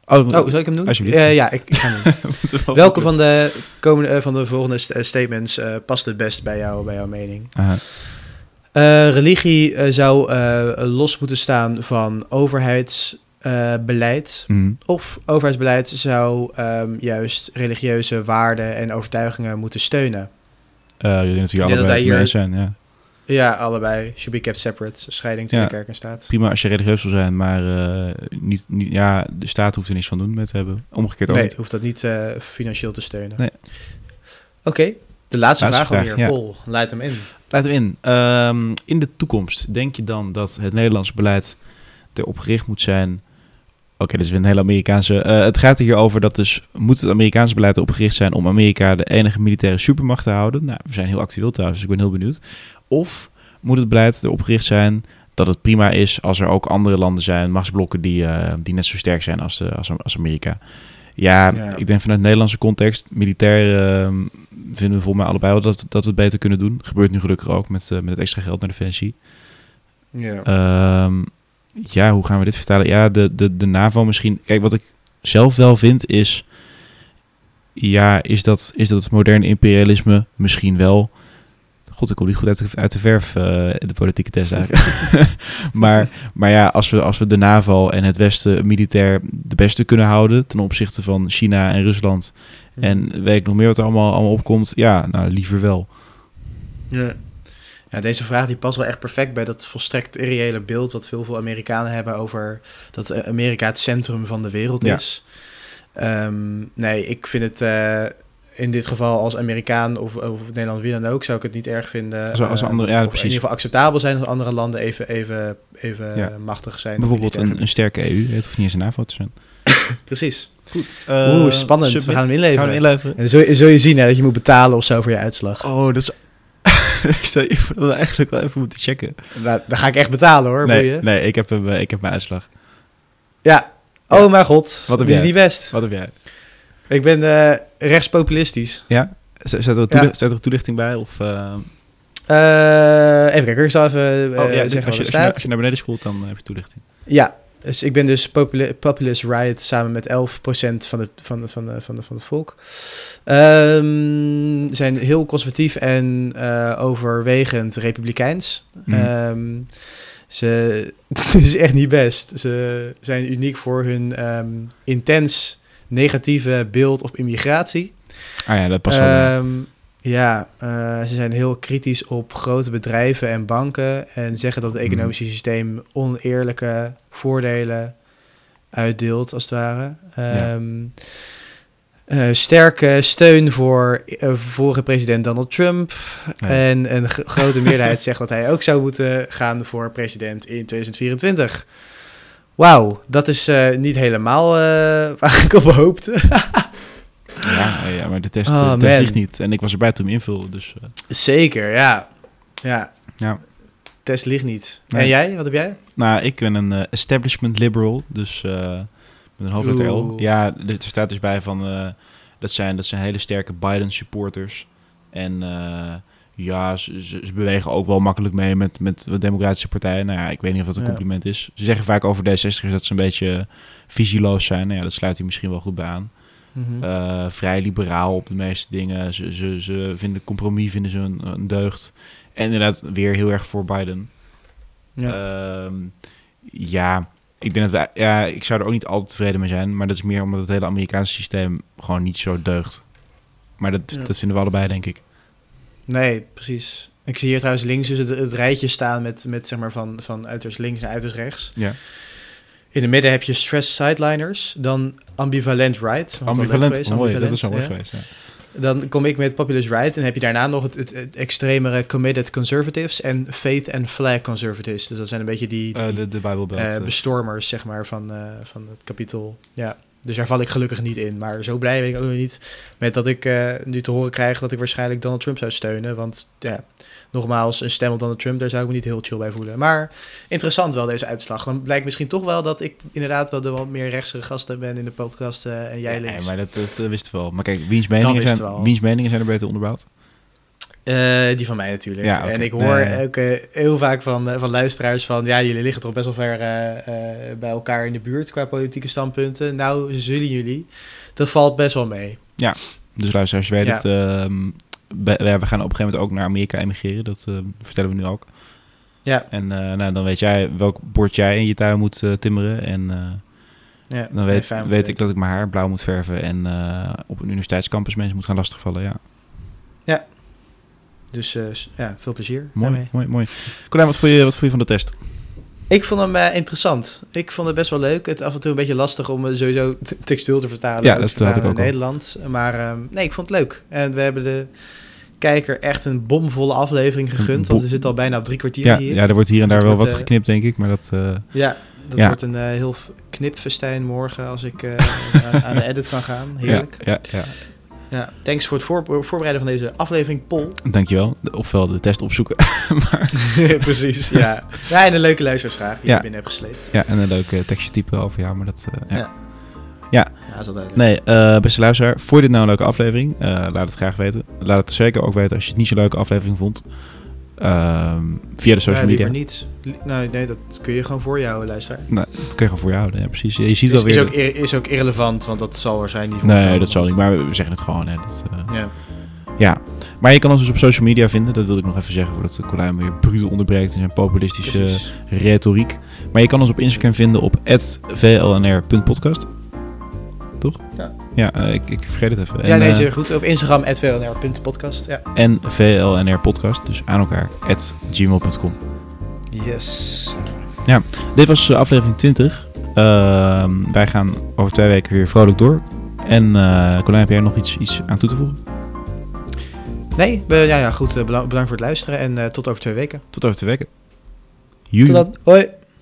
Oh, Oh, zal ik hem doen? Alsjeblieft. Eh, ja, ik, ik ga hem doen. (laughs) Welke van de, komende, eh, van de volgende st- eh, statements eh, past het best bij, jou, bij jouw mening? Eh, religie zou eh, los moeten staan van overheidsbeleid. Mhm. of overheidsbeleid zou ehm, juist religieuze waarden en overtuigingen moeten steunen. Eh, ik denk dat dat allebei wij hier- mee zijn, ja. Ja, allebei. Should be kept separate. Scheiding tussen Ja. kerk en staat. Prima als je religieus wil zijn, maar eh, niet, niet, ja, de staat hoeft er niks van doen met te hebben. Omgekeerd ook Nee, hoeft dat niet eh, financieel te steunen. Nee. Oké, de laatste, Laatste vraag alweer. ja. Paul, leid hem in. Laat hem in. Ehm, in de toekomst, denk je dan dat het Nederlandse beleid erop gericht moet zijn... Oké, dit is weer een hele Amerikaanse... eh, het gaat hier over dat dus... Moet het Amerikaanse beleid erop gericht zijn om Amerika de enige militaire supermacht te houden? Nou, we zijn heel actueel trouwens, dus ik ben heel benieuwd. Of moet het beleid erop gericht zijn dat het prima is als er ook andere landen zijn, machtsblokken die, eh, die net zo sterk zijn als, de, als, als Amerika? Ja, Ja. ik denk vanuit Nederlandse context, militair eh, vinden we volgens mij allebei wel dat, dat we het beter kunnen doen. Gebeurt nu gelukkig ook met, eh, met het extra geld naar Defensie. Ja. Ehm, ja, hoe gaan we dit vertalen? Ja, de, de, de NAVO misschien. Kijk, wat ik zelf wel vind is. Ja, is dat, is dat het moderne imperialisme misschien wel. God, ik kom niet goed uit de, uit de verf, eh, de politieke test eigenlijk. (laughs) maar, maar ja, als we, als we de NAVO en het Westen militair de beste kunnen houden ten opzichte van China en Rusland. En weet ik nog meer wat er allemaal, allemaal opkomt. Ja, nou liever wel. Ja. Ja, deze vraag die past wel echt perfect bij dat volstrekt irreële beeld wat veel veel Amerikanen hebben over dat eh, Amerika het centrum van de wereld Ja. is. Ehm, nee, ik vind het eh, in dit geval als Amerikaan of, of Nederland wie dan ook, zou ik het niet erg vinden. Als- als eh, andere- ja, of in precies. ieder geval acceptabel zijn als andere landen even, even, even Ja. machtig zijn. Bijvoorbeeld een, een sterke EU. Het hoeft niet eens een NAVO te zijn. (coughs) Precies. Goed. Oeh, spannend. We gaan hem inleveren. Gaan we hem inleveren? En zul, je- zul je zien hè, dat je moet betalen of zo voor je uitslag. Oh, dat is... (laughs) Stel je voor dat we eigenlijk wel even moeten checken. Nou, dan ga ik echt betalen hoor. Nee, boeien. nee ik, heb hem, eh, ik heb mijn uitslag. Ja. Ja. Oh mijn god. Wat heb die is jij? niet best. Wat heb jij? Ik ben eh, rechtspopulistisch. Ja? Zet er, een toelicht- Ja. zet er een toelichting bij? Of, eh, Eh, even kijken, ik zal even oh, ja, zeggen als, je, staat. als je naar beneden scrolt, dan heb je toelichting. Ja, dus ik ben dus populi Populist Riot samen met 11% van het, van, de, van, de, van, de, van het volk. Ehm zijn heel conservatief en overwegend republikeins. Ehm, ze, (laughs) het is echt niet best. Ze zijn uniek voor hun ehm, intens negatieve beeld op immigratie. Ah ja, dat past wel. ja. Ehm, ja, eh, ze zijn heel kritisch op grote bedrijven en banken en zeggen dat het Mhm. economische systeem oneerlijke voordelen uitdeelt, als het ware. Ehm, eh, sterke steun voor eh, vorige president Donald Trump. Ja. En een grote (laughs) meerderheid zegt dat hij ook zou moeten gaan voor president in 2024. Wauw, dat is eh, niet helemaal eh, (laughs) waar ik op hoopte. Ja, ja, ja, maar de test, Oh, eh, test ligt niet. En ik was erbij toen hem invulde, dus... eh, Zeker, ja. Ja, ja. test ligt niet. Nee. En jij, wat heb jij? Nou, ik ben een eh, establishment liberal, dus eh, met een hoofdletter L. Ja, er staat dus bij van, eh, dat, zijn, dat zijn hele sterke Biden supporters. En eh, ja, ze, ze, ze bewegen ook wel makkelijk mee met, met de democratische partijen. Nou ja, ik weet niet of dat een Ja. compliment is. Ze zeggen vaak over D60 dat ze een beetje visieloos zijn. Nou ja, dat sluit hij misschien wel goed bij aan. Mhm. Eh, vrij liberaal op de meeste dingen. Ze, ze, ze vinden compromis vinden ze een, een deugd. En inderdaad weer heel erg voor Biden. ja. Ehm, ja, ik denk dat wij, ja, ik zou er ook niet altijd tevreden mee zijn, maar dat is meer omdat het hele Amerikaanse systeem gewoon niet zo deugt. Maar dat, Ja. dat vinden we allebei, denk ik. Nee, precies. Ik zie hier trouwens links dus het, het rijtje staan met, met zeg maar van, van uiterst links naar uiterst rechts. Ja. In het midden heb je stress sideliners, dan ambivalent right. Ambivalent, geweest, mooi, dat is ja. geweest. Ja. Dan kom ik met populist right en heb je daarna nog het, het, het extremere committed conservatives en faith and flag conservatives. Dus dat zijn een beetje die, die Eh, de, de Bijbelbelt. eh. bestormers zeg maar van, eh, van het kapitol. Ja. Dus daar val ik gelukkig niet in. Maar zo blij ben ik ook nog niet met dat ik eh, nu te horen krijg dat ik waarschijnlijk Donald Trump zou steunen. Want ja, nogmaals, een stem op Donald Trump, daar zou ik me niet heel chill bij voelen. Maar interessant wel deze uitslag. Dan blijkt misschien toch wel dat ik inderdaad wel de wat meer rechtse gasten ben in de podcast eh, en jij Ja, links. nee, maar dat, dat wisten we wel. Maar kijk, wiens meningen, zijn, wiens meningen zijn er beter onderbouwd? Eh, die van mij natuurlijk. Ja. En ik hoor Nee. ook eh, heel vaak van, eh, van luisteraars van... ja, jullie liggen toch best wel ver bij elkaar in de buurt qua politieke standpunten. Nou, zullen jullie. Dat valt best wel mee. Dus luister, als je weet Ja. het, ehm, we, gaan op een gegeven moment ook naar Amerika emigreren. Dat vertellen we nu ook. Ja, En nou, dan weet jij welk bord jij in je tuin moet timmeren. En ja dan weet, weet ik dat ik mijn haar blauw moet verven. En op een universiteitscampus mensen moet gaan lastigvallen. Ja, Dus eh, ja, veel plezier mooi, daarmee. mooi, mooi. Colijn, wat vond je, wat vond je van de test? Ik vond hem eh, interessant. Ik vond het best wel leuk. Het af en toe een beetje lastig om eh, sowieso textueel te vertalen. Ja, dat had ik ook in al. Nederland. Maar ehm, nee, ik vond het leuk. En we hebben de kijker echt een bomvolle aflevering gegund. Want we zitten al bijna op drie kwartier Ja, hier. ja, er wordt hier en Dus daar wel wat geknipt, denk ik. Maar dat... eh, Ja, dat Ja. wordt een eh, heel knipfestijn morgen als ik eh, aan- (laughs) aan de edit kan gaan. Heerlijk. Ja, ja, Ja. Thanks voor het voor- voorbereiden van deze aflevering, Pol. ja. Dankjewel. Ofwel de test opzoeken. (laughs) (laughs) Precies, ja. Ja, en een leuke luisteraarsvraag die Ja. ik binnen heb gesleept. ja, en een leuk eh, tekstje typen over jou. Maar dat... eh, ja. Ja. Ja. Ja, is altijd. Nee, eh, beste luisteraar, vond je dit nou een leuke aflevering? Laat het graag weten. Laat het zeker ook weten als je het niet zo'n leuke aflevering vond. Ehm, via de social Ja, media. niet. Nee, nee, dat kun je gewoon voor jou, luisteraar. Nou, dat kun je gewoon voor je houden, ja, precies. Je ziet Is, wel is, weer... ook, is ook irrelevant, want dat zal waarschijnlijk niet nee, dat zal niet, maar we zeggen het gewoon. Hè, dat, eh, Ja. ja. Maar je kan ons dus op social media vinden. Dat wil ik nog even zeggen voordat de Colijn weer bruut onderbreekt in zijn populistische Precies. retoriek. Maar je kan ons op Instagram vinden op vlnr.podcast. Toch? Ja. Ja, eh, ik, ik vergeet het even. Ja, nee, eh, zeer goed. Op Instagram, @vlnr.podcast. Ja. en VLNR podcast, dus aan elkaar, at gmail.com. Yes. Dit was eh, aflevering 20. Ehm, wij gaan over twee weken weer vrolijk door. En eh Colijn, heb jij nog iets, iets aan toe te voegen? Nee, be- ja, ja, goed. bedankt voor het luisteren en tot over twee weken. Tot over twee weken. Joe. Tot dan. Hoi.